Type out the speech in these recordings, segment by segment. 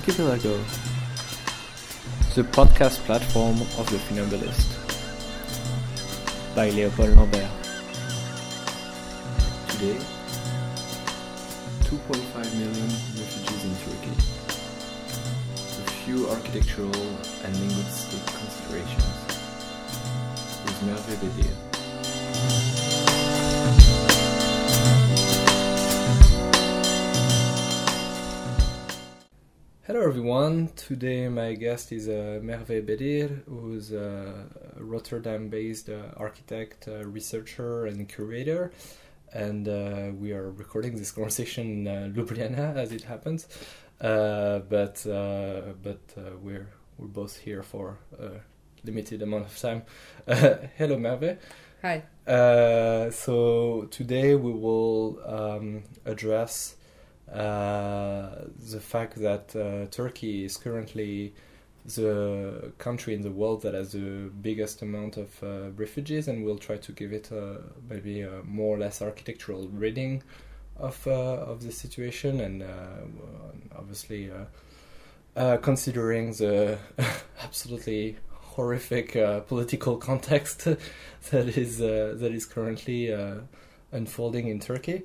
Archipelago, the podcast platform of the Funambulist, by Leopold Lambert. Today, 2.5 million refugees in Turkey. A few architectural and linguistic considerations. With Merve. Everyone. Today my guest is uh, Merve Bedir, who's a Rotterdam-based uh, architect, uh, researcher, and curator. And uh, we are recording this conversation in uh, Ljubljana, as it happens. Uh, but uh, but uh, we're we're both here for a limited amount of time. hello, Merve. Hi. Uh, so today we will um, address the fact that uh, Turkey is currently the country in the world that has the biggest amount of uh, refugees, and we'll try to give it a, maybe a more or less architectural reading of uh, of the situation, and uh, obviously uh, uh, considering the absolutely horrific uh, political context that is uh, that is currently uh, unfolding in Turkey.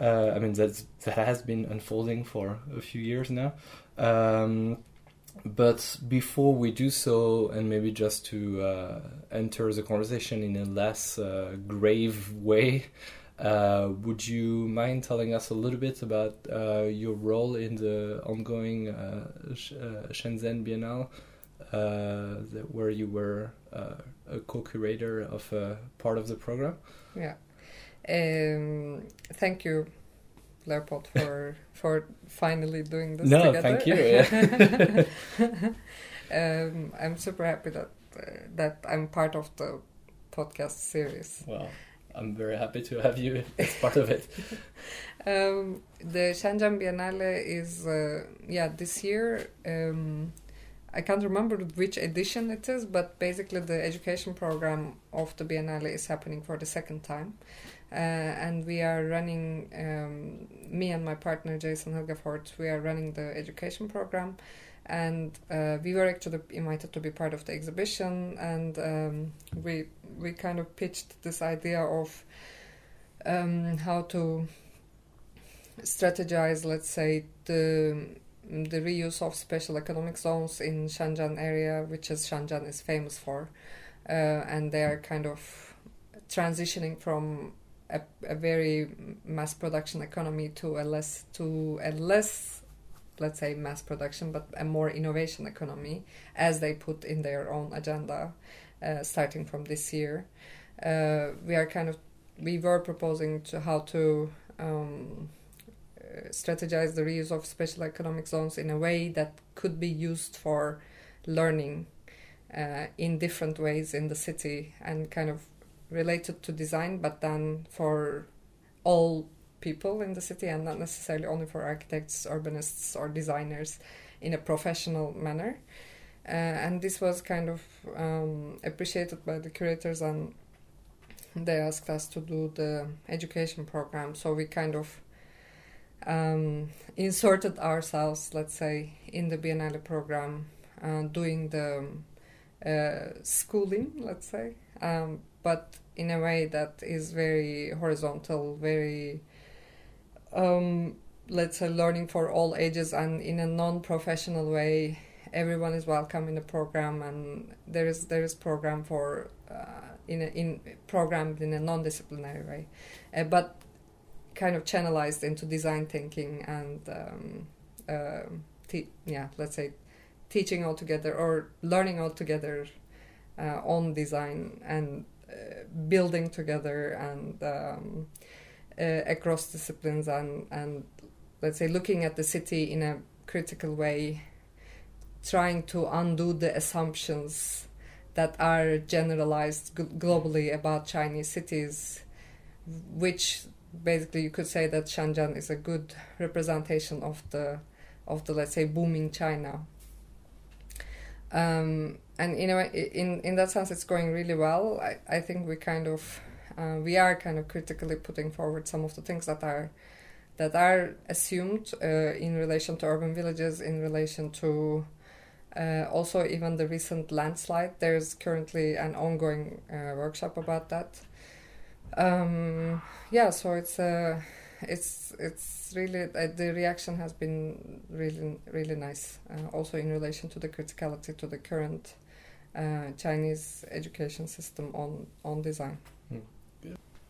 Uh, I mean that's that has been unfolding for a few years now. Um, but before we do so, and maybe just to uh, enter the conversation in a less uh, grave way, uh, would you mind telling us a little bit about uh, your role in the ongoing uh, Sh- uh, Shenzhen Biennale, where you were a co-curator of part of the program? Yeah. Um, thank you, Leopold, for for finally doing this No, together. thank you, yeah. um, I'm super happy that uh, that I'm part of the podcast series. Well, I'm very happy to have you as part of it. Um, the Shenzhen Biennale is uh, yeah this year. Um, I can't remember which edition it is, but basically the education program of the Biennale is happening for the second time, uh, and we are running. Um, me and my partner Jason Hilgefort, we are running the education program, and uh, we were actually invited to be part of the exhibition, and um, we we kind of pitched this idea of um, how to strategize, let's say, the the reuse of special economic zones in Shenzhen area, which is Shenzhen is famous for, uh, and they are kind of transitioning from a, a very mass production economy to a less to a less let's say mass production but a more innovation economy as they put in their own agenda uh, starting from this year. Uh, we are kind of we were proposing to how to um, strategize the reuse of special economic zones in a way that could be used for learning uh, in different ways in the city and kind of related to design, but then for all people in the city and not necessarily only for architects, urbanists, or designers in a professional manner. Uh, and this was kind of um, appreciated by the curators, and they asked us to do the education program. So we kind of um, inserted ourselves, let's say, in the Biennale program, uh, doing the uh, schooling, let's say, um, but in a way that is very horizontal, very, um, let's say, learning for all ages and in a non-professional way. Everyone is welcome in the program, and there is there is program for uh, in a, in programmed in a non-disciplinary way, uh, but kind of channelized into design thinking and um, uh, te- yeah, let's say teaching all together or learning all together uh, on design and building together and um, uh, across disciplines and and let's say looking at the city in a critical way, trying to undo the assumptions that are generalized globally about Chinese cities, which basically you could say that Shenzhen is a good representation of the of the let's say booming China. Um, and in a way, in in that sense, it's going really well. I, I think we kind of uh, we are kind of critically putting forward some of the things that are that are assumed uh, in relation to urban villages, in relation to uh, also even the recent landslide. There's currently an ongoing uh, workshop about that. Um, yeah, so it's uh, it's it's really uh, the reaction has been really really nice. Uh, also in relation to the criticality to the current uh, Chinese education system on on design.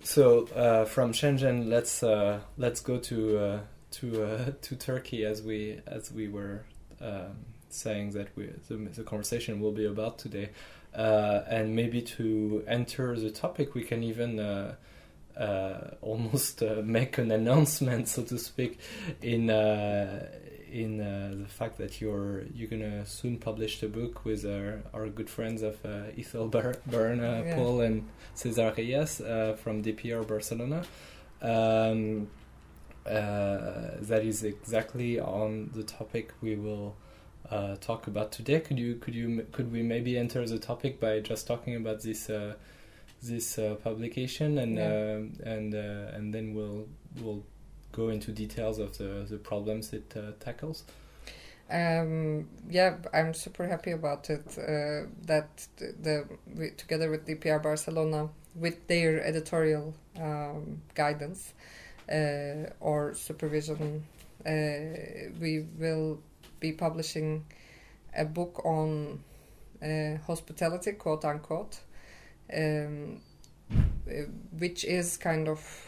So uh, from Shenzhen, let's uh, let's go to uh, to uh, to Turkey as we as we were um, saying that we the, the conversation will be about today, and maybe to enter the topic, we can even. Almost make an announcement, so to speak, in in uh, the fact that you're you're gonna soon publish the book with our, our good friends of uh, Ethel Bar- Baraona, Yeah. Pohl, and Cesar Reyes uh, from DPR Barcelona. Um, uh, that is exactly on the topic we will uh, talk about today. Could you could you could we maybe enter the topic by just talking about this uh, this uh, publication and Yeah. um, and uh, and then we'll we'll go into details of the the problems it uh, tackles. Um, yeah, I'm super happy about it. Uh, that the, the we, together with DPR Barcelona, with their editorial um, guidance uh, or supervision, uh, we will be publishing a book on uh, hospitality, quote unquote, um, uh, which is kind of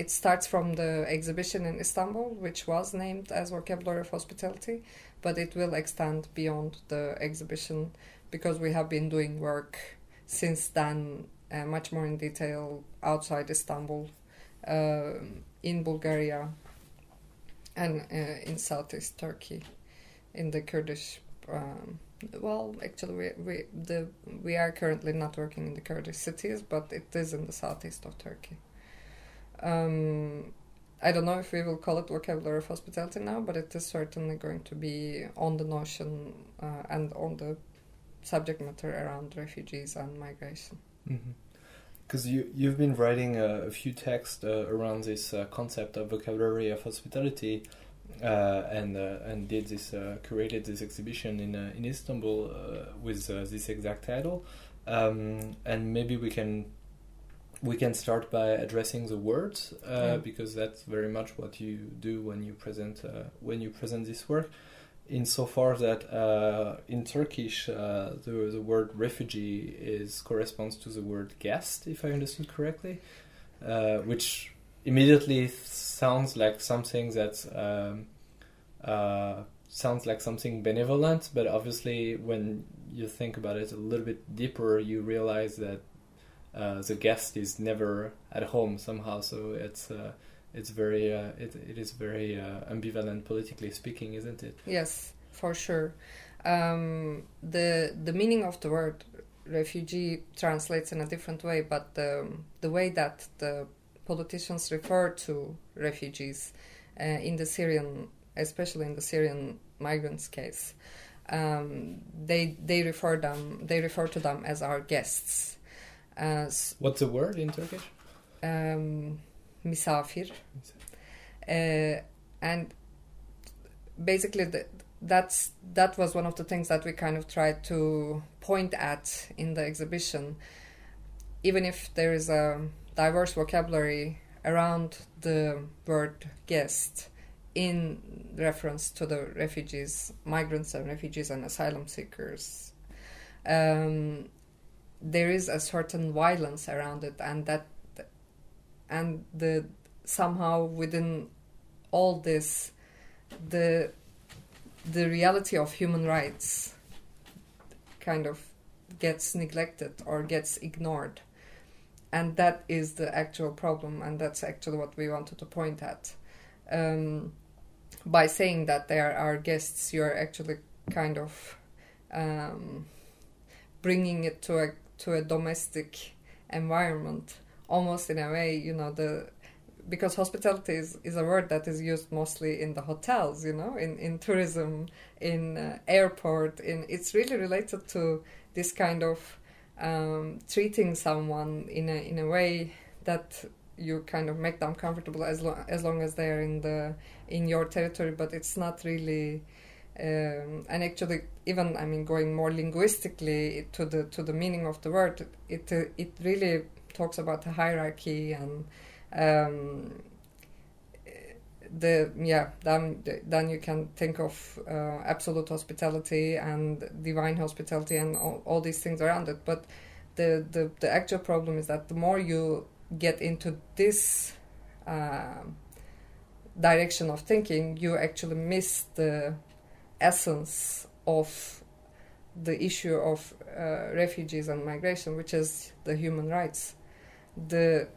it starts from the exhibition in Istanbul, which was named as Vocabulary of Hospitality, but it will extend beyond the exhibition because we have been doing work since then, uh, much more in detail outside Istanbul, uh, in Bulgaria, and uh, in southeast Turkey, in the Kurdish. Um, well, actually, we we the we are currently not working in the Kurdish cities, but it is in the southeast of Turkey. Um, I don't know if we will call it vocabulary of hospitality now, but it is certainly going to be on the notion uh, and on the subject matter around refugees and migration. Because you you've been writing a, a few texts uh, around this uh, concept of vocabulary of hospitality, uh, and uh, and did this uh, curated this exhibition in in Istanbul with this exact title, um, and maybe we can we can start by addressing the words uh, because that's very much what you do when you present uh, when you present this work. Insofar that uh, in Turkish uh, the the word refugee is corresponds to the word guest, if I understood correctly, uh, which immediately sounds like something that's um, uh, sounds like something benevolent, but obviously when you think about it a little bit deeper, you realize that uh, the guest is never at home somehow. So it's uh, it's very uh, it it is very uh, ambivalent politically speaking, isn't it? Yes, for sure. Um, the the meaning of the word refugee translates in a different way, but the the way that the politicians refer to refugees uh, in the Syrian, especially in the Syrian migrants case, um, they they refer them they refer to them as our guests. As What's the word in Turkish? um, misafir, uh, and basically the, that's that was one of the things that we kind of tried to point at in the exhibition. Even if there is a diverse vocabulary around the word guest in reference to the refugees, migrants and refugees and asylum seekers, um, there is a certain violence around it, and that and the somehow within all this the the reality of human rights kind of gets neglected or gets ignored. And that is the actual problem and that's actually what we wanted to point at. Um, by saying that they are our guests you're actually kind of um, bringing it to a to a domestic environment almost in a way you know the because hospitality is, is a word that is used mostly in the hotels you know in, in tourism in uh, airport in it's really related to this kind of um, treating someone in a in a way that you kind of make them comfortable as long as long as they're in the in your territory, but it's not really. Um, and actually, even I mean, going more linguistically to the to the meaning of the word, it uh, it really talks about the hierarchy and um, the yeah then then you can think of uh, absolute hospitality and divine hospitality and all, all these things around it. But the, the the actual problem is that the more you get into this uh, direction of thinking you actually miss the essence of the issue of uh, refugees and migration which is the human rights the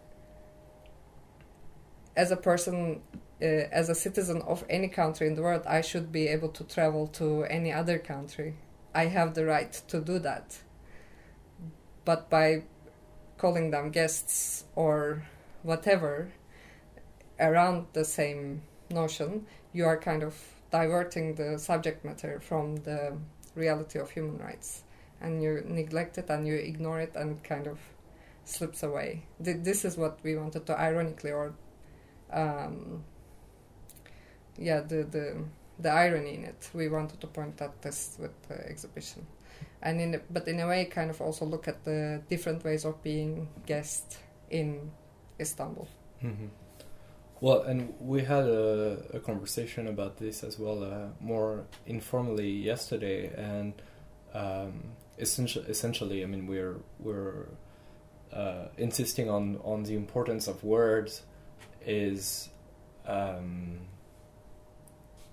as a person uh, as a citizen of any country in the world, I should be able to travel to any other country. I have the right to do that. But by calling them guests or whatever around the same notion, you are kind of diverting the subject matter from the reality of human rights. And you neglect it and you ignore it and it kind of slips away. This is what we wanted to ironically or um, yeah the the the irony in it. We wanted to point at this with the exhibition, and in the, but in a way, kind of also look at the different ways of being guest in Istanbul. Mm-hmm. Well, and we had a, a, conversation about this as well, uh, more informally yesterday, and um, essentially, essentially, I mean, we're we're uh, insisting on on the importance of words is um,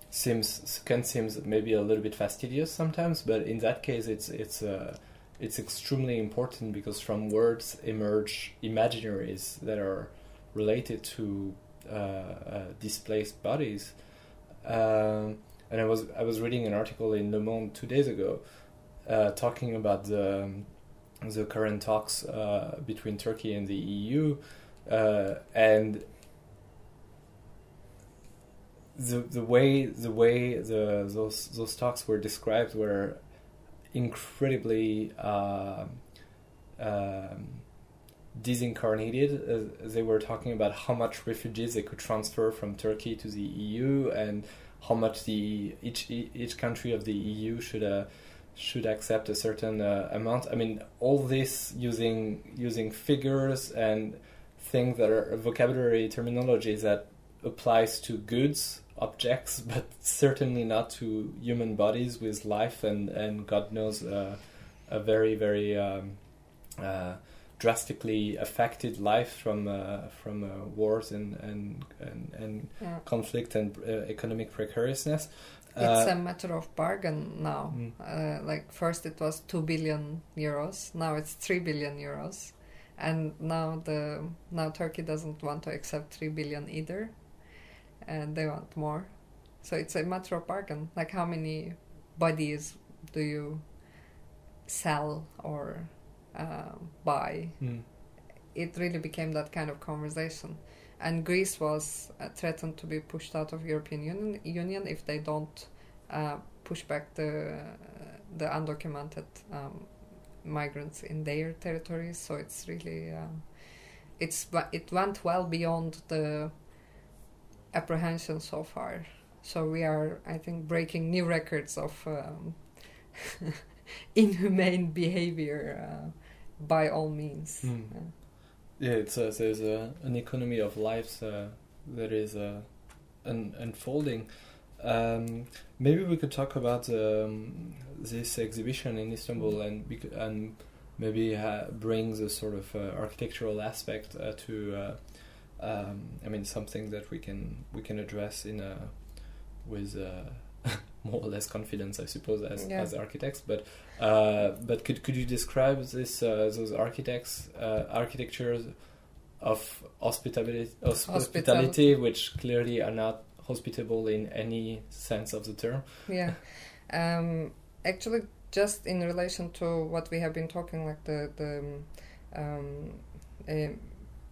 seems can seems maybe a little bit fastidious sometimes, but in that case, it's it's uh, it's extremely important because from words emerge imaginaries that are related to displaced bodies. Um, and I was I was reading an article in Le Monde two days ago, uh, talking about the the current talks uh, between Turkey and the EU, uh, and the the way the way the those those talks were described were incredibly uh, um, disincarnated. Uh, they were talking about how much refugees they could transfer from Turkey to the EU and how much the each each country of the EU should uh, should accept a certain uh, amount. I mean, all this using using figures and things that are vocabulary terminology that applies to goods objects, but certainly not to human bodies with life and and God knows uh, a very very um, uh, drastically affected life from uh, from uh, wars and and and, and yeah. conflict and uh, economic precariousness. It's uh, a matter of bargain now. Mm. like first it was two billion euros, now it's three billion euros, and now the now Turkey doesn't want to accept three billion either and they want more. So it's a matter of bargain. Like how many bodies do you sell or uh, buy? Mm. It really became that kind of conversation. And Greece was uh, threatened to be pushed out of European Union, Union if they don't uh, push back the the undocumented um, migrants in their territories. So it's really um, it's it went well beyond the apprehension so far. So we are, I think, breaking new records of um, inhumane behavior uh, by all means. Mm. Yeah. yeah, it's a, there's a, an economy of lives uh, that is uh, un- unfolding. Um, maybe we could talk about um, this exhibition in Istanbul and and maybe uh, bring the sort of uh, architectural aspect uh, to uh, um, I mean, something that we can we can address in a with uh, more or less confidence, I suppose, as yeah. as architects. But uh, but could could you describe this uh, those architects uh, architectures of hospitality hospitality, which clearly are not hospitable in any sense of the term? Yeah, um, actually, just in relation to what we have been talking, like the the. Um, uh,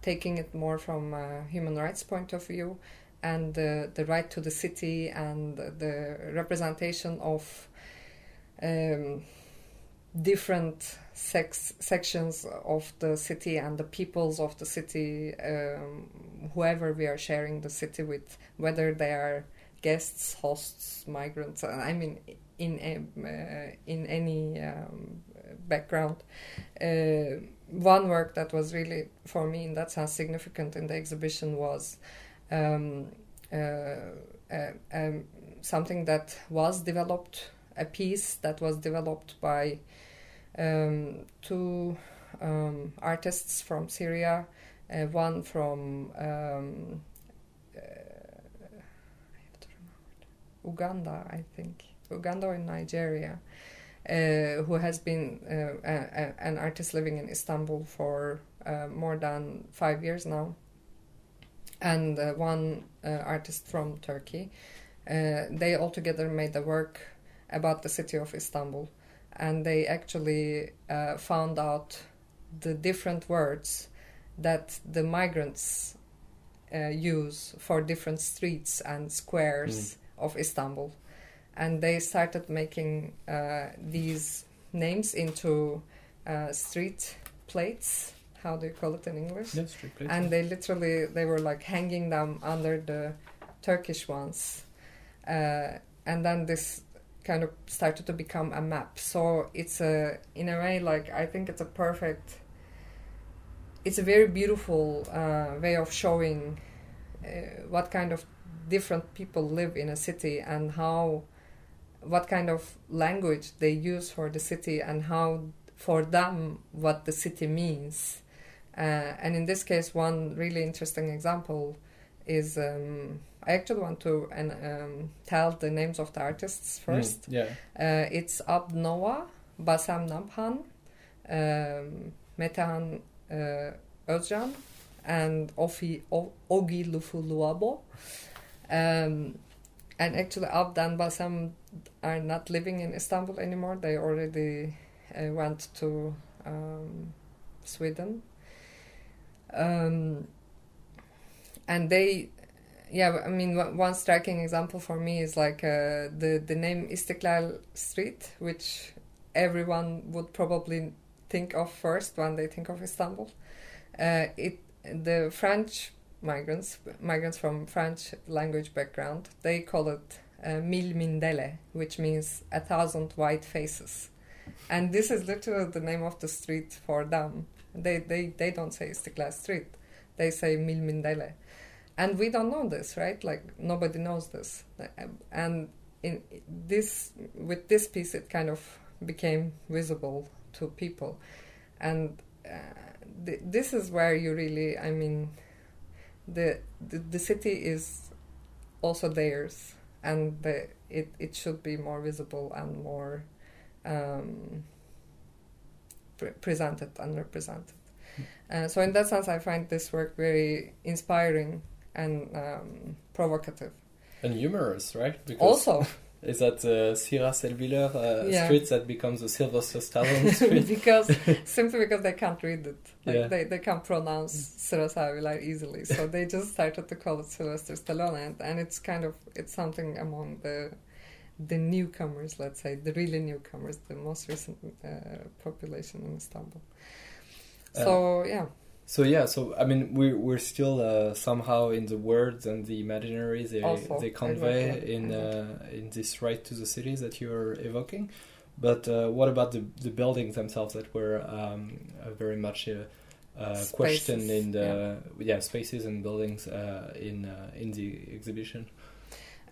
taking it more from a human rights point of view and the, the right to the city and the representation of um, different sex sections of the city and the peoples of the city, um, whoever we are sharing the city with, whether they are guests, hosts, migrants. I mean, in uh, in any um, background. Uh, one work that was really for me in that sense significant in the exhibition was um, uh, uh, um, something that was developed, a piece that was developed by um, two um, artists from Syria, uh, one from um, uh, Uganda, I think, Uganda or Nigeria, uh, who has been uh, a, a, an artist living in Istanbul for uh, more than five years now, and uh, one uh, artist from Turkey. Uh, they all together made a work about the city of Istanbul, and they actually found out the different words that the migrants use for different streets and squares mm. of Istanbul and they started making uh, these names into uh, street plates. How do you call it in English? Yeah, street plates. And they literally they were like hanging them under the Turkish ones, uh, and then this kind of started to become a map. So it's a in a way like I think it's a perfect. It's a very beautiful uh, way of showing uh, what kind of different people live in a city and how what kind of language they use for the city and how for them what the city means. Uh, and in this case, one really interesting example is um, I actually want to um, tell the names of the artists hmm, first. Mm, yeah, uh, it's Abd Noah, Basam Nabhan, um, Metehan uh, Özcan, and Ofi o- Ogi Lufuluabo. Um, and actually, Abd and Basam are not living in Istanbul anymore. They already uh, went to um, Sweden. Um, and they, yeah, I mean, one striking example for me is like uh, the the name Istiklal Street, which everyone would probably think of first when they think of Istanbul. Uh, it the French migrants, migrants from French language background, they call it uh, Mil Mindele, which means a thousand white faces. And this is literally the name of the street for them. They, they, they don't say Istiklal Street, they say Mil Mindele. And we don't know this, right? Like, nobody knows this. And in this, with this piece, it kind of became visible to people. And uh, th- this is where you really, I mean, the, the, the city is also theirs and the, it it should be more visible and more um, pre- presented and represented. Mm. Uh, so in that sense, I find this work very inspiring and um, provocative and humorous, right? Because also. Is that the uh, Sıraselviler uh, yeah. street that becomes the Sylvester Stallone street? because simply because they can't read it, like yeah. they they can't pronounce Sıraselviler easily, so they just started to call it Sylvester Stallone, and, and it's kind of it's something among the the newcomers, let's say, the really newcomers, the most recent uh, population in Istanbul. Uh, so yeah. So yeah, so I mean, we're we're still uh, somehow in the words and the imaginary they also, they convey exactly. in uh, in this right to the cities that you're evoking. But uh, what about the the buildings themselves that were um, very much uh, questioned in the yeah. yeah. spaces and buildings uh, in uh, in the exhibition?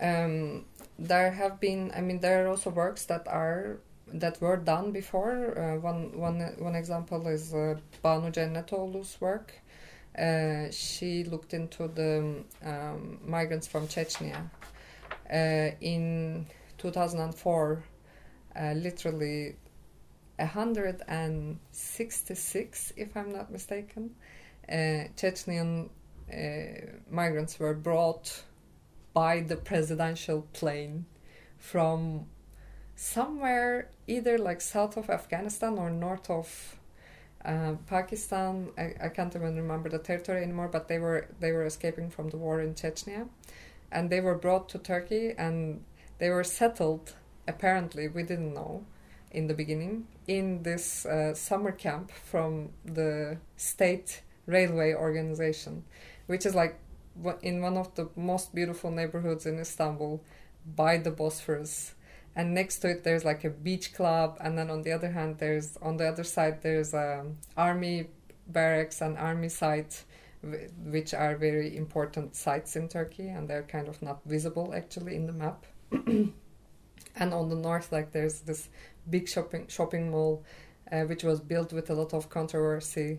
Um, there have been, I mean, there are also works that are that were done before. Uh, one, one, one example is uh, Banu Cennetoğlu's work. Uh, she looked into the um, migrants from Chechnya. Uh, in 2004, uh, literally 166, if I'm not mistaken, uh, Chechnyan migrants were brought by the presidential plane from somewhere either like south of Afghanistan or north of uh, Pakistan. I, I can't even remember the territory anymore, but they were they were escaping from the war in Chechnya, and they were brought to Turkey and they were settled. Apparently, we didn't know in the beginning in this uh, summer camp from the state railway organization, which is like in one of the most beautiful neighborhoods in Istanbul by the Bosphorus. And next to it, there's like a beach club, and then on the other hand, there's on the other side there's um, army barracks and army site, which are very important sites in Turkey, and they're kind of not visible actually in the map. and on the north, like there's this big shopping shopping mall, uh, which was built with a lot of controversy.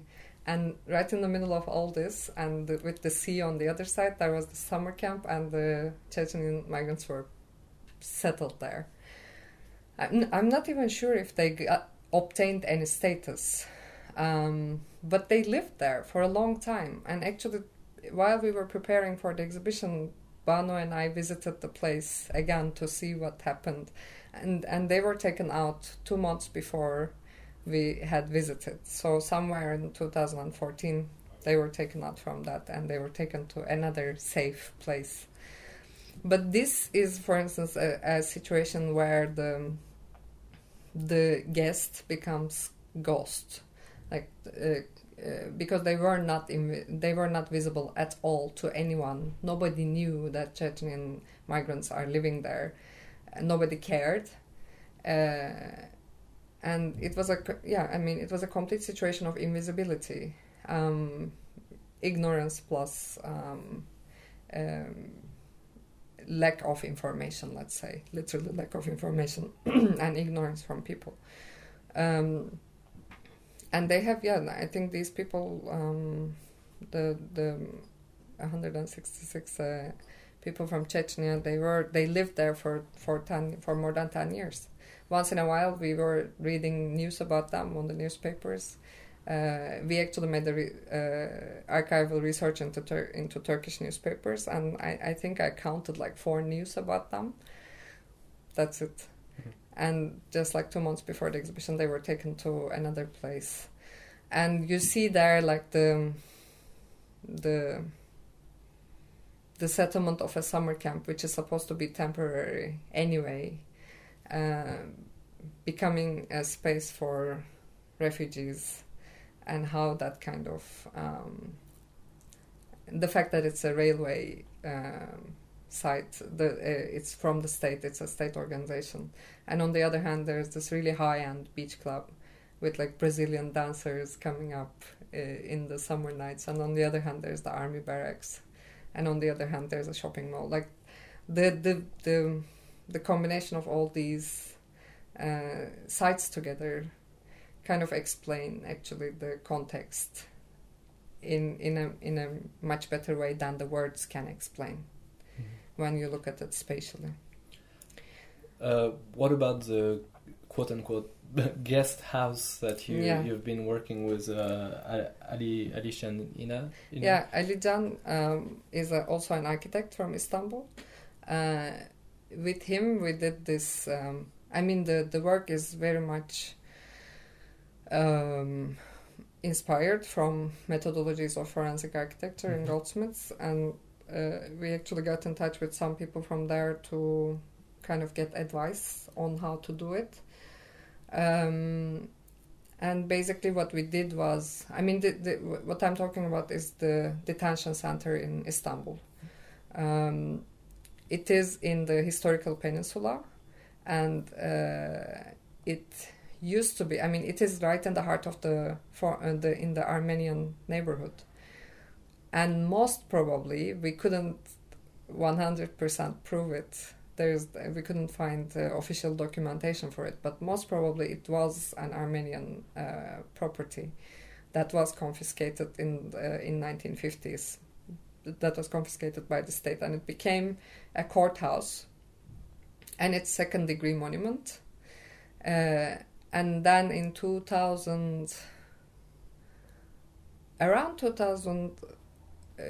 And right in the middle of all this, and the, with the sea on the other side, there was the summer camp, and the Chechenian migrants were settled there. I'm, I'm not even sure if they got, obtained any status, um, but they lived there for a long time. And actually, while we were preparing for the exhibition, Banu and I visited the place again to see what happened and and they were taken out two months before we had visited. So somewhere in 2014, they were taken out from that and they were taken to another safe place. But this is, for instance, a, a situation where the the guest becomes ghost, like uh, uh, because they were not they were not visible at all to anyone. Nobody knew that Chechenian migrants are living there nobody cared. Uh, and it was a yeah i mean it was a complete situation of invisibility um, ignorance plus um, um, lack of information let's say literally lack of information and ignorance from people um, and they have yeah i think these people um, the the 166 uh, people from Chechnya. They were they lived there for for ten for more than ten years. Once in a while, we were reading news about them on the newspapers. Uh, we actually made the re, uh, archival research into Tur- into Turkish newspapers, and I, I think I counted like four news about them. That's it. Mm-hmm. And just like two months before the exhibition, they were taken to another place, and you see there like the the the settlement of a summer camp, which is supposed to be temporary anyway, becoming a space for refugees, and how that kind of um, the fact that it's a railway um, site, the uh, it's from the state, it's a state organization, and on the other hand, there's this really high-end beach club with like Brazilian dancers coming up uh, in the summer nights, and on the other hand, there's the army barracks. And on the other hand there's a shopping mall. Like the the the, the combination of all these uh, sites together kind of explain actually the context in in a in a much better way than the words can explain mm-hmm. when you look at it spatially. Uh, what about the quote unquote guest house that you yeah. you've been working with uh, Ali Alicia and Ina. Ina? Yeah, Ali Jan um, is uh, also an architect from Istanbul. Uh, with him, we did this. Um, I mean, the the work is very much um, inspired from methodologies of forensic architecture mm-hmm. in Goldsmiths, and uh, we actually got in touch with some people from there to kind of get advice on how to do it um, and basically, what we did was I mean, the, the, what I'm talking about is the detention center in Istanbul. Um, it is in the historical peninsula, and uh, it used to be. I mean, it is right in the heart of the, for, uh, the in the Armenian neighborhood, and most probably we couldn't 100% prove it there's we couldn't find uh, official documentation for it, but most probably it was an Armenian uh, property that was confiscated in uh, in 1950s. That was confiscated by the state, and it became a courthouse, and it's second degree monument. Uh, and then in 2000, around 2000. Uh,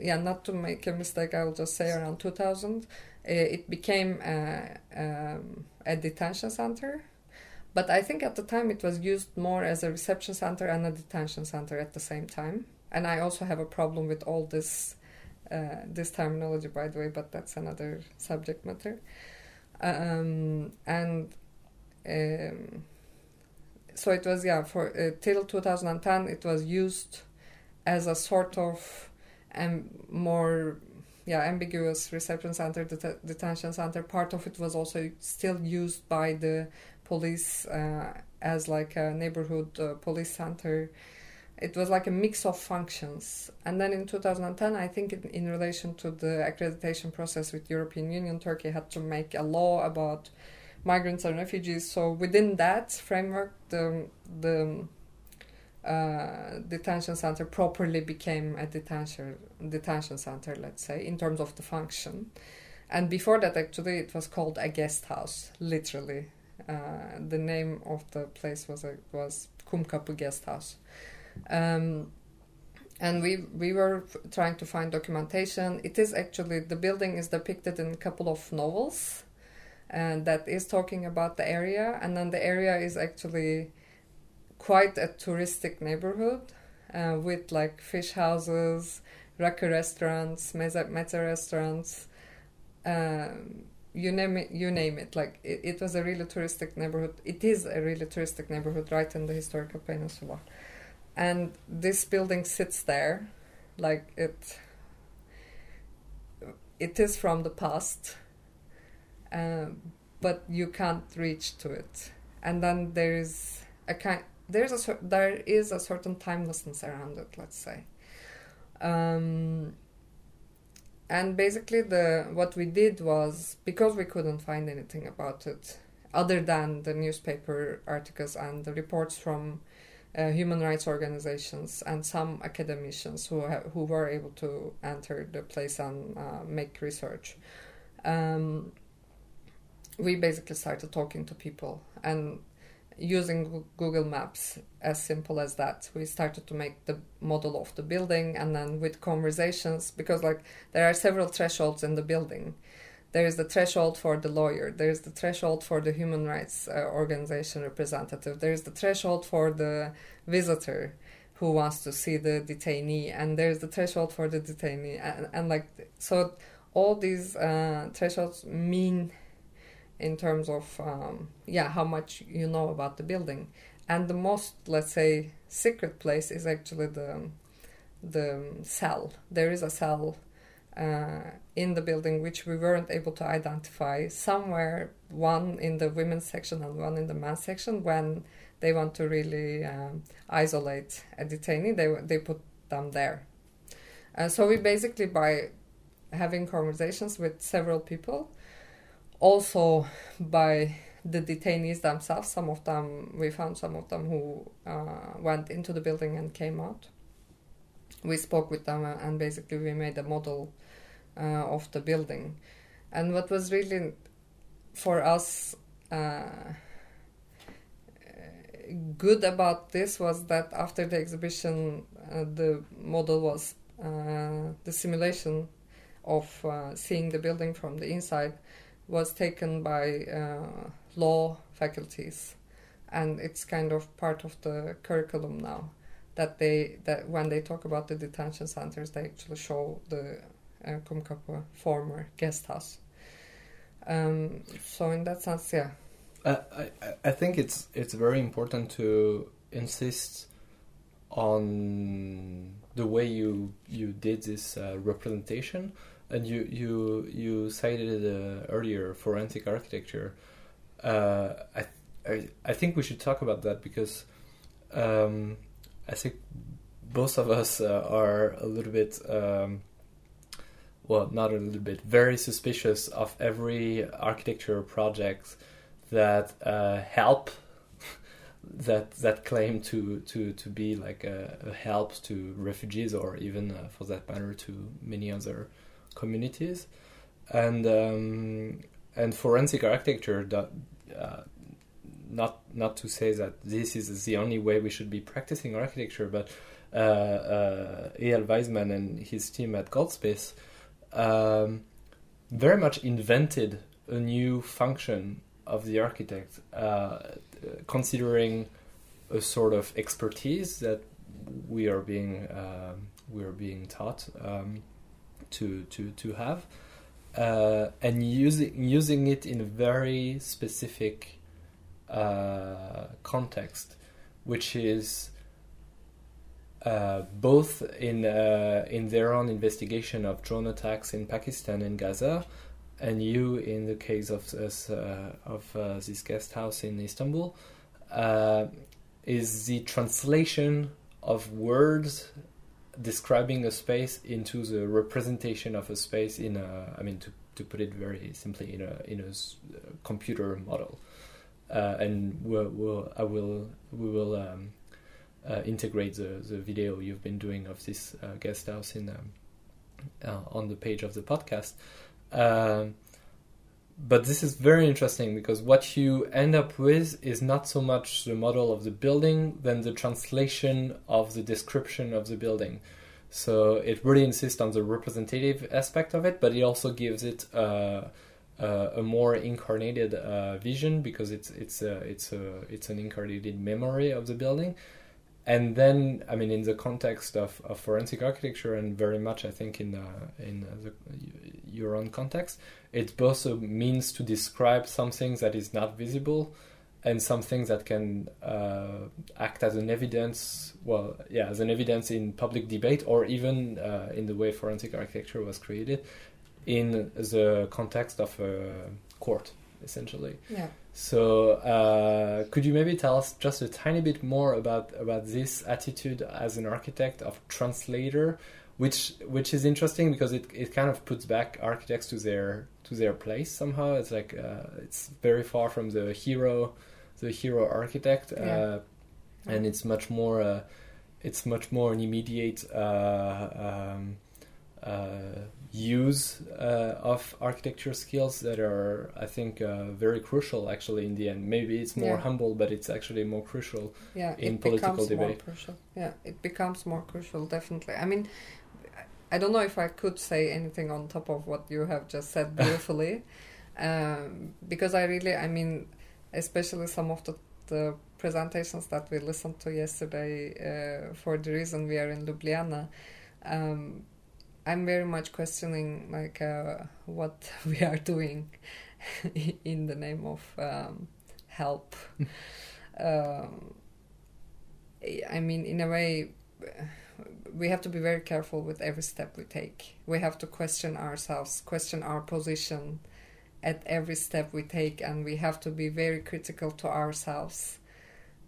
yeah, not to make a mistake, I will just say around 2000, uh, it became a, um, a detention center. But I think at the time it was used more as a reception center and a detention center at the same time. And I also have a problem with all this uh, this terminology, by the way, but that's another subject matter. Um, and um, so it was yeah for uh, till 2010 it was used as a sort of um, more yeah ambiguous reception center det- detention center part of it was also still used by the police uh, as like a neighborhood uh, police center it was like a mix of functions. And then in 2010 i think in, in relation to the accreditation process with european union turkey had to make a law about migrants and refugees. So within that framework the the uh, detention center properly became a detention detention center let's say in terms of the function. And before that actually it was called a guest house literally. Uh, the name of the place was a, was Kumkapı guest house um, and we we were trying to find documentation. It is actually the building is depicted in a couple of novels, and that is talking about the area. And then the area is actually quite a touristic neighborhood, uh, with like fish houses, raka restaurants, meza meza restaurants. Um, you name it, you name it. Like it, it was a really touristic neighborhood. It is a really touristic neighborhood right in the historical peninsula and this building sits there like it it is from the past um, but you can't reach to it. And then there is a kind there's a there is a certain timelessness around it let's say. Um, and basically the what we did was because we couldn't find anything about it other than the newspaper articles and the reports from uh, human rights organizations and some academicians who ha- who were able to enter the place and uh, make research. Um, we basically started talking to people and using Google Maps as simple as that. We started to make the model of the building and then with conversations because like there are several thresholds in the building. There is the threshold for the lawyer. There is the threshold for the human rights uh, organization representative. There is the threshold for the visitor who wants to see the detainee, and there is the threshold for the detainee, and, and like so, all these uh, thresholds mean in terms of um, yeah how much you know about the building, and the most let's say secret place is actually the the cell. There is a cell in the building which we weren't able to identify. Somewhere one in the women's section and one in the men's section when they want to really um, isolate a detainee they they put them there. And so we basically by having conversations with several people also by the detainees themselves some of them we found some of them who uh, went into the building and came out. We spoke with them uh, and basically we made a model uh, of the building. And what was really for us uh, good about this was that after the exhibition, uh, the model was uh, the simulation of uh, seeing the building from the inside was taken by uh, law faculties, and it's kind of part of the curriculum now. That they that when they talk about the detention centers, they actually show the uh, Kumkapı former guest house. Um, so in that sense, yeah. Uh, I, I- I think it's it's very important to insist on the way you you did this uh, representation, and you you you cited uh, earlier forensic architecture. Uh, I, I I think we should talk about that because um, I think both of us uh, are a little bit. Um, well, not a little bit, very suspicious of every architecture project that uh, help that that claim to to to be like a, a help to refugees or even uh, for that matter to many other communities. And um, and forensic architecture that, uh, not not to say that this is the only way we should be practicing architecture but uh, uh, Eyal Weizman and his team at Goldsmiths um, very much invented a new function of the architect, uh, considering a sort of expertise that we are being um, we are being taught um, to to to have, uh, and using using it in a very specific uh, context, which is uh, both in uh, in their own investigation of drone attacks in Pakistan and Gaza, and you in the case of this, uh, of uh, this guest house in Istanbul, uh, is the translation of words describing a space into the representation of a space in a. I mean, to to put it very simply, in a in a computer model, and we'll, we'll, I will we will. Um, uh, integrate the, the video you've been doing of this uh, guest house in um, uh, on the page of the podcast. Um, but this is very interesting because what you end up with is not so much the model of the building than the translation of the description of the building. So it really insists on the representative aspect of it, but it also gives it uh, uh, a more incarnated uh, vision because it's it's a, it's a it's an incarnated memory of the building and then I mean in the context of, of forensic architecture and very much I think in uh, in uh, the, your own context, it both means to describe something that is not visible and something that can uh, act as an evidence well yeah as an evidence in public debate or even uh, in the way forensic architecture was created in the context of a court essentially yeah so, uh, could you maybe tell us just a tiny bit more about about this attitude as an architect of translator, which which is interesting because it, it kind of puts back architects to their to their place somehow. It's like uh, it's very far from the hero, the hero architect, uh, Yeah. and it's much more uh, it's much more an immediate. Uh, um, uh, use uh, of architecture skills that are, I think, uh, very crucial actually in the end. Maybe it's more Yeah. humble, but it's actually more crucial. yeah, in it political becomes more debate. crucial. Yeah, it becomes more crucial, definitely. I mean, I don't know if I could say anything on top of what you have just said beautifully, um, because I really, I mean, especially some of the, the presentations that we listened to yesterday, uh, for the reason we are in Ljubljana. Um, I'm very much questioning like uh, what we are doing in the name of um, help. um, I mean, in a way, we have to be very careful with every step we take. We have to question ourselves, question our position at every step we take, and we have to be very critical to ourselves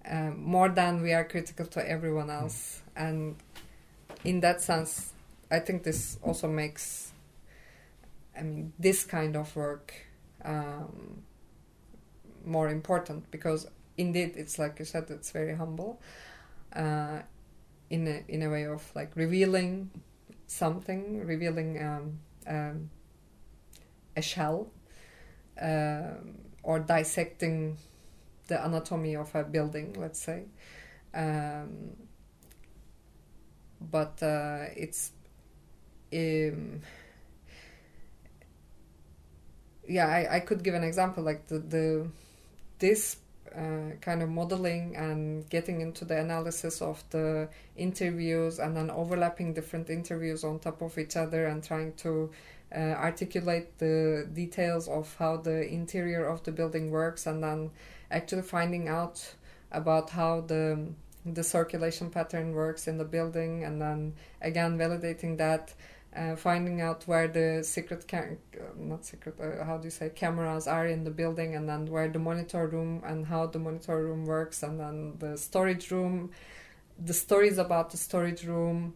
um, more than we are critical to everyone else. And in that sense, I think this also makes, I mean, this kind of work um, more important because indeed it's like you said, it's very humble uh, in a in a way of like revealing something, revealing um, um, a shell, um, or dissecting the anatomy of a building, let's say. Um, but uh, it's um, yeah, I, I could give an example like the the this uh, kind of modeling and getting into the analysis of the interviews and then overlapping different interviews on top of each other and trying to uh, articulate the details of how the interior of the building works and then actually finding out about how the the circulation pattern works in the building and then again validating that uh, finding out where the secret ca- not secret uh, how do you say cameras are in the building and then where the monitor room and how the monitor room works and then the storage room the stories about the storage room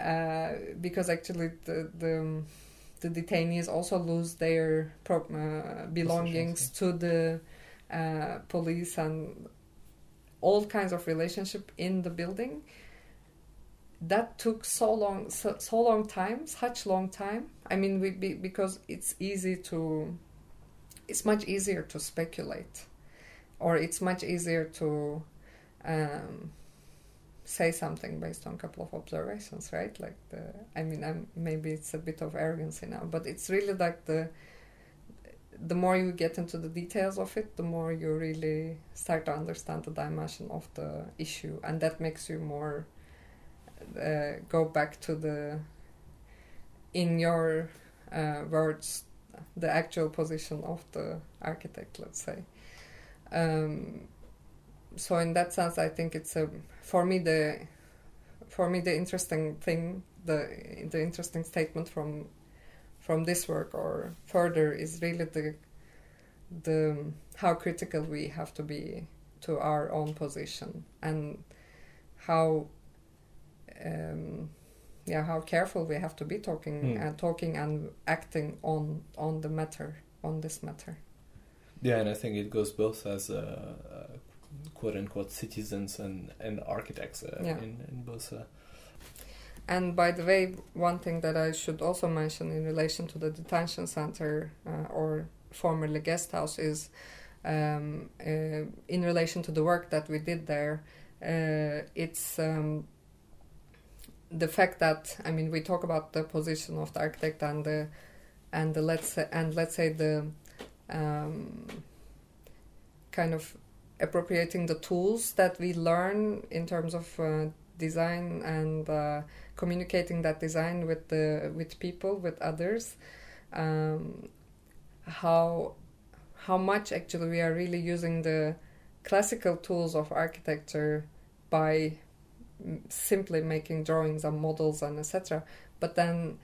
uh, because actually the, the the detainees also lose their prop, uh, belongings to the uh, police and all kinds of relationship in the building that took so long so, so long time such long time. I mean we be, because it's easy to it's much easier to speculate or it's much easier to um, say something based on a couple of observations right? Like the i mean I'm, maybe it's a bit of arrogancy now but it's really like the the more you get into the details of it the more you really start to understand the dimension of the issue and that makes you more uh, go back to the in your uh, words the actual position of the architect let's say. Um, so in that sense, I think it's a for me the for me the interesting thing the the interesting statement from from this work or further is really the the how critical we have to be to our own position and how um, yeah how careful we have to be talking Hmm. and talking and acting on on the matter on this matter Yeah, and I think it goes both as uh, uh, quote unquote citizens and and architects uh, Yeah. in in both. Uh, And by the way, one thing that I should also mention in relation to the detention center uh, or formerly guest house is um, uh, in relation to the work that we did there. Uh, it's um, the fact that I mean we talk about the position of the architect and the and the let's say, and let's say the um, kind of appropriating the tools that we learn in terms of uh, design and uh, communicating that design with the with people with others um, how how much actually we are really using the classical tools of architecture by simply making drawings and models and etc but then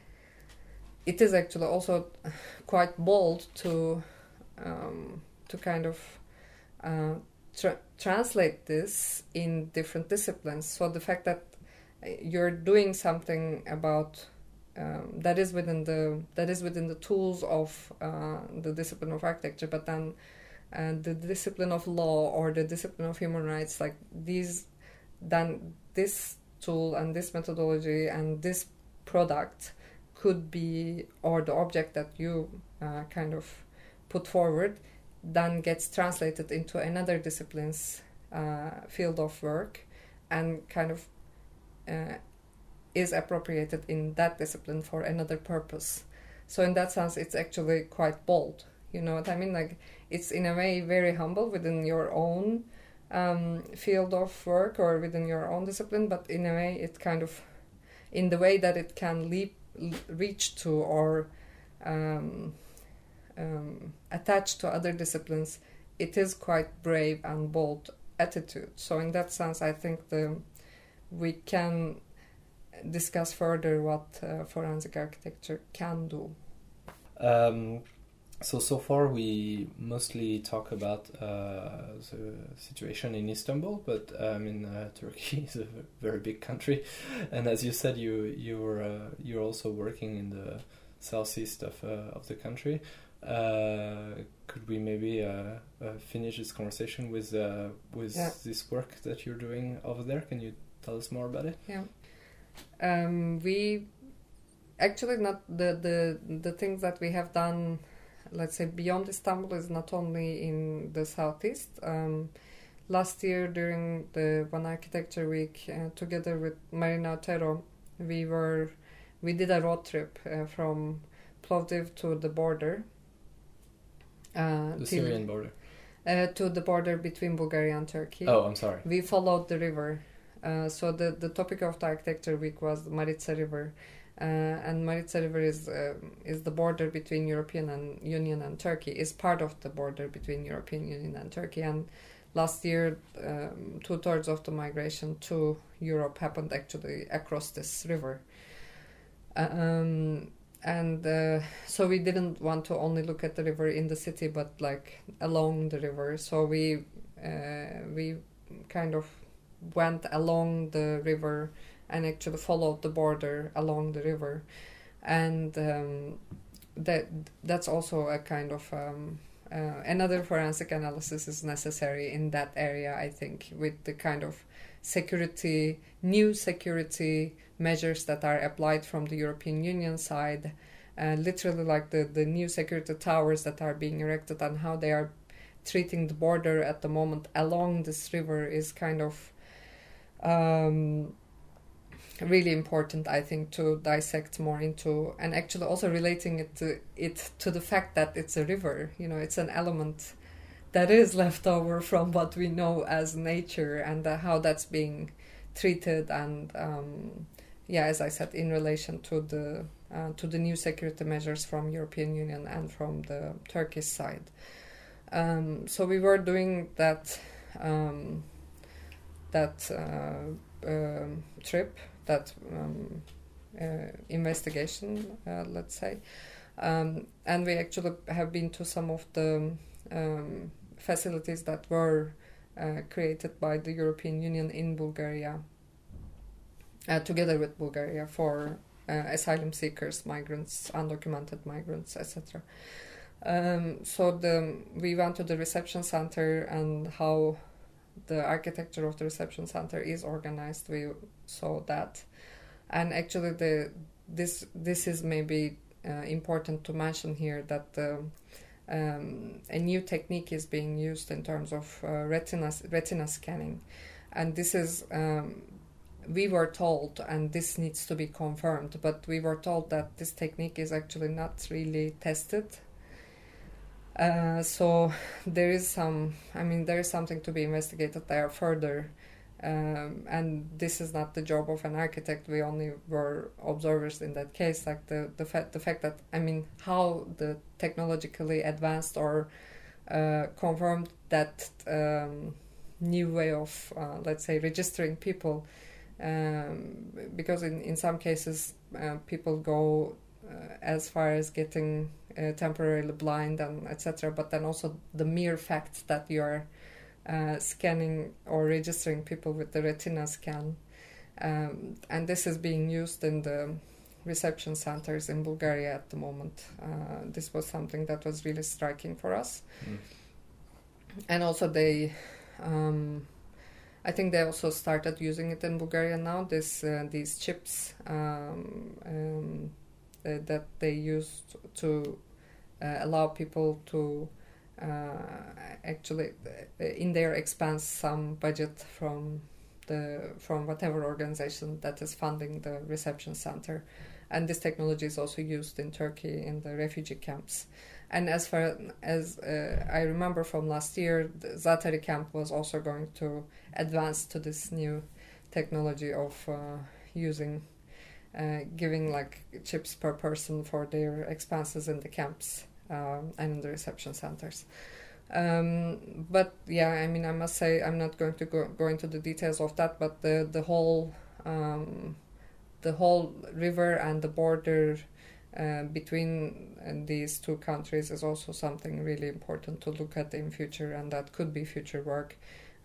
it is actually also quite bold to um, to kind of uh, tra- translate this in different disciplines. So the fact that you're doing something about um, that is within the that is within the tools of uh, the discipline of architecture, but then uh, the discipline of law or the discipline of human rights, like these, then this tool and this methodology and this product could be or the object that you uh, kind of put forward then gets translated into another discipline's uh, field of work and kind of uh, is appropriated in that discipline for another purpose. So in that sense, it's actually quite bold. You know what I mean? Like it's in a way very humble within your own um, field of work or within your own discipline, but in a way, it kind of, in the way that it can leap, reach to or um, um, attached to other disciplines, it is quite brave and bold attitude. So in that sense, I think the we can discuss further what uh, forensic architecture can do. Um, so so far we mostly talk about uh, the situation in Istanbul, but uh, I mean uh, Turkey is a very big country, and as you said, you you're uh, you're also working in the southeast of uh, of the country. Uh, could we maybe uh, uh, finish this conversation with uh, with Yeah. this work that you're doing over there? Can you tell us more about it? Yeah. Um, we actually not the, the the things that we have done, let's say beyond Istanbul, is not only in the southeast. Um, last year during the One Architecture Week, uh, together with Marina Otero, we were we did a road trip uh, from Plovdiv to the border. Uh, The Syrian border. uh, to the border between Bulgaria and Turkey Oh, I'm sorry. we followed the river. Uh, so the, the topic of the architecture week was the Maritsa River, and Maritsa River is um is the border between European and Union and Turkey. is part of the border between European Union and Turkey. And last year, um, two thirds of the migration to Europe happened actually across this river. Um, and uh, so we didn't want to only look at the river in the city, but like along the river. So we uh, we kind of went along the river and actually followed the border along the river, and um, that that's also a kind of um, uh, another forensic analysis is necessary in that area. I think with the kind of security, new security measures that are applied from the European Union side, uh, literally like the the new security towers that are being erected and how they are treating the border at the moment along this river is kind of um, really important, I think, to dissect more into, and actually also relating it to it to the fact that it's a river. You know, it's an element that is left over from what we know as nature, and uh, how that's being treated, and um, yeah, as I said, in relation to the uh, to the new security measures from European Union and from the Turkish side. Um, so we were doing that um, that uh, um, trip, that um, uh, investigation, uh, let's say, um, and we actually have been to some of the um, facilities that were uh, created by the European Union in Bulgaria, together with Bulgaria for asylum seekers, migrants, undocumented migrants, etc. Um, so the we went to the reception center and how the architecture of the reception center is organized. We saw that, and actually the this this is maybe uh, important to mention here that the, um, a new technique is being used in terms of uh, retina retina scanning, and this is. Um, we were told, and this needs to be confirmed, but we were told that this technique is actually not really tested uh, so there is some, I mean, there is something to be investigated there further. Um, and this is not the job of an architect. We only were observers in that case. Like the the fact the fact that I mean how the technologically advanced or uh, confirmed that um, new way of uh, let's say registering people, um, because in in some cases uh, people go as far as getting uh, temporarily blind and etc. But then also the mere fact that you are uh, scanning or registering people with the retina scan, um, and this is being used in the reception centers in Bulgaria at the moment. Uh, this was something that was really striking for us, mm. and also they. Um, I think they also started using it in Bulgaria now. This uh, these chips um, um, uh, that they used to uh, allow people to uh, actually in their expense some budget from the from whatever organization that is funding the reception center and this technology is also used in Turkey in the refugee camps. And as far as uh, I remember from last year, the Zaatari camp was also going to advance to this new technology of uh, using uh, giving like chips per person for their expenses in the camps um, and in the reception centers. Um, but yeah, I mean, I must say I'm not going to go, go into the details of that, but the the whole um, the whole river and the border uh, between uh, these two countries is also something really important to look at in future, and that could be future work.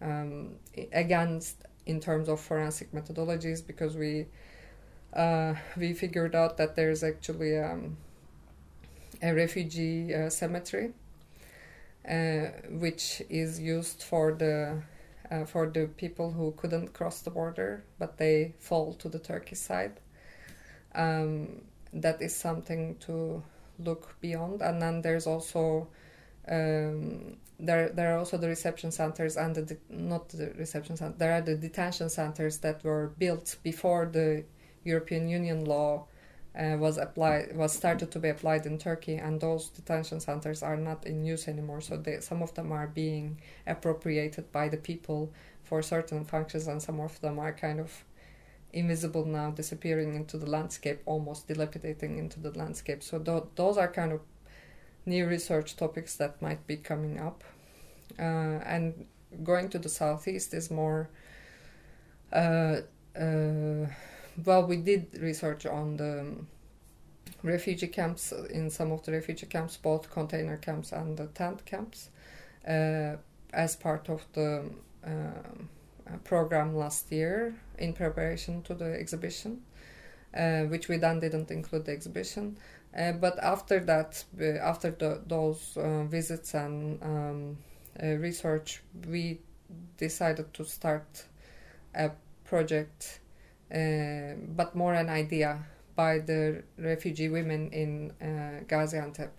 Um, against in terms of forensic methodologies, because we uh, we figured out that there's actually um, a refugee uh, cemetery, uh, which is used for the uh, for the people who couldn't cross the border, but they fall to the Turkish side. Um, that is something to look beyond, and then there's also um, there there are also the reception centers and the de- not the reception center. There are the detention centers that were built before the European Union law uh, was applied was started to be applied in Turkey, and those detention centers are not in use anymore. So they, some of them are being appropriated by the people for certain functions, and some of them are kind of invisible now, disappearing into the landscape, almost dilapidating into the landscape. So th- those are kind of new research topics that might be coming up, uh, and going to the southeast is more. Uh, uh well, we did research on the refugee camps in some of the refugee camps, both container camps and the tent camps, uh, as part of the uh, program last year in preparation to the exhibition, uh, which we then didn't include the exhibition. Uh, but after that, uh, after the, those uh, visits and um, research, we decided to start a project uh, but more an idea by the refugee women in uh, Gaziantep.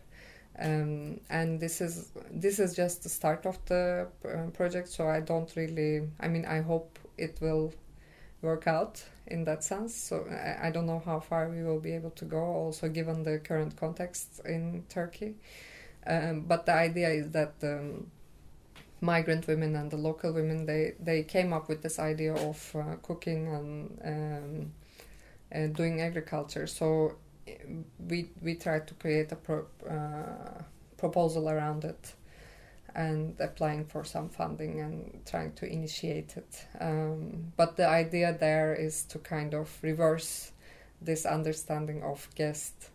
Um, and this is this is just the start of the uh, project so i don't really i mean i hope it will work out in that sense so I, I, don't know how far we will be able to go also given the current context in turkey um, but the idea is that um, migrant women and the local women they they came up with this idea of uh, cooking and um, uh, doing agriculture so we we tried to create a pro, uh, proposal around it and applying for some funding and trying to initiate it. Um, but the idea there is to kind of reverse this understanding of guest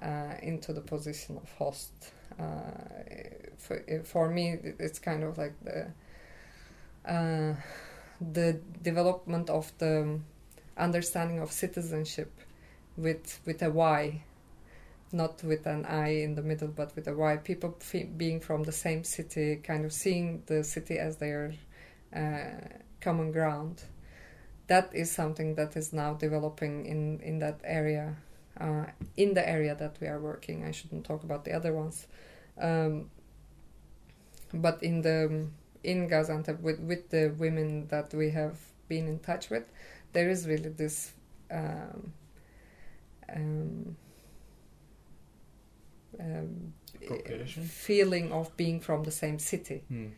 uh, into the position of host. Uh, for, for me, it's kind of like the uh, the development of the understanding of citizenship with with a Y, not with an I in the middle, but with a Y. People f- being from the same city, kind of seeing the city as their uh, common ground. That is something that is now developing in in that area, uh, in the area that we are working. I shouldn't talk about the other ones, um, but in the in Gaziantep with with the women that we have been in touch with, there is really this. Um, um, um, feeling of being from the same city. Mm.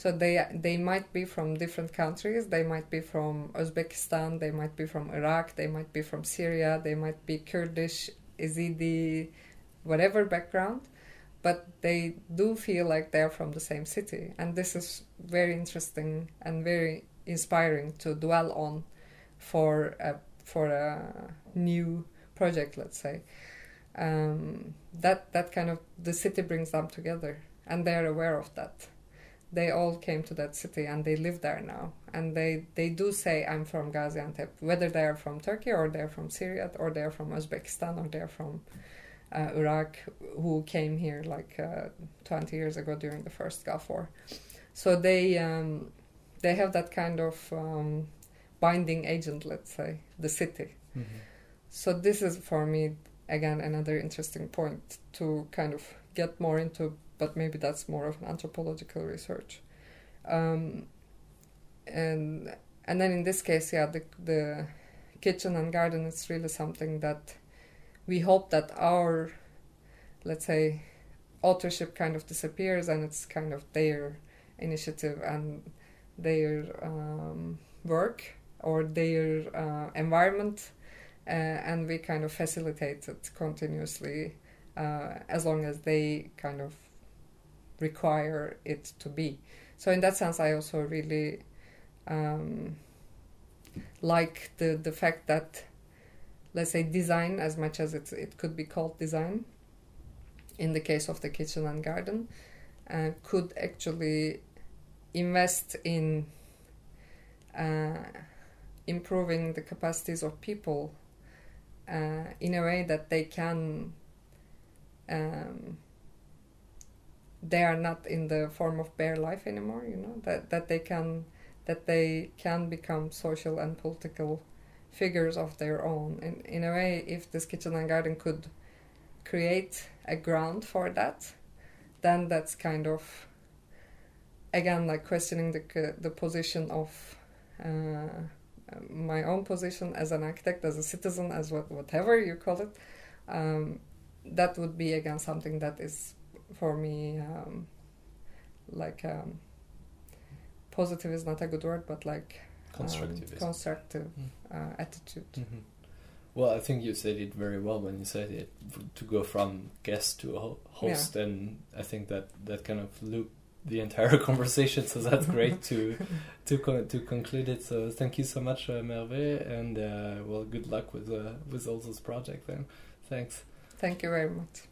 So they they might be from different countries. They might be from Uzbekistan. They might be from Iraq. They might be from Syria. They might be Kurdish, Yazidi, whatever background, but they do feel like they're from the same city, and this is very interesting and very inspiring to dwell on for a for a new project, let's say. Um, that that kind of the city brings them together, and they're aware of that. They all came to that city and they live there now, and they they do say I'm from Gaziantep, whether they are from Turkey or they're from Syria or they're from Uzbekistan or they're from uh, Iraq, who came here like uh, 20 years ago during the first Gulf War. So they um, they have that kind of um, binding agent, let's say, the city. Mm-hmm. So this is for me again another interesting point to kind of get more into, but maybe that's more of an anthropological research. Um, and and then in this case, yeah, the the kitchen and garden is really something that we hope that our let's say authorship kind of disappears and it's kind of their initiative and their um, work or their uh, environment uh, and we kind of facilitate it continuously uh, as long as they kind of require it to be. So in that sense, I also really um, like the the fact that let's say design, as much as it it could be called design, in the case of the kitchen and garden, uh, could actually invest in uh, improving the capacities of people uh, in a way that they can um, they are not in the form of bare life anymore you know that that they can that they can become social and political figures of their own. In in a way if this kitchen and garden could create a ground for that then that's kind of again like questioning the the position of uh, my own position as an architect, as a citizen, as what, whatever you call it, um, that would be again something that is for me um, like um, positive is not a good word, but like constructive, constructive mm. uh, attitude. Mm-hmm. Well, I think you said it very well when you said it to go from guest to host, yeah. and I think that that kind of loop the entire conversation. So that's great to to con- to conclude it. So thank you so much, uh, Merve, and uh, well, good luck with uh, with all those projects. Then, thanks. Thank you very much.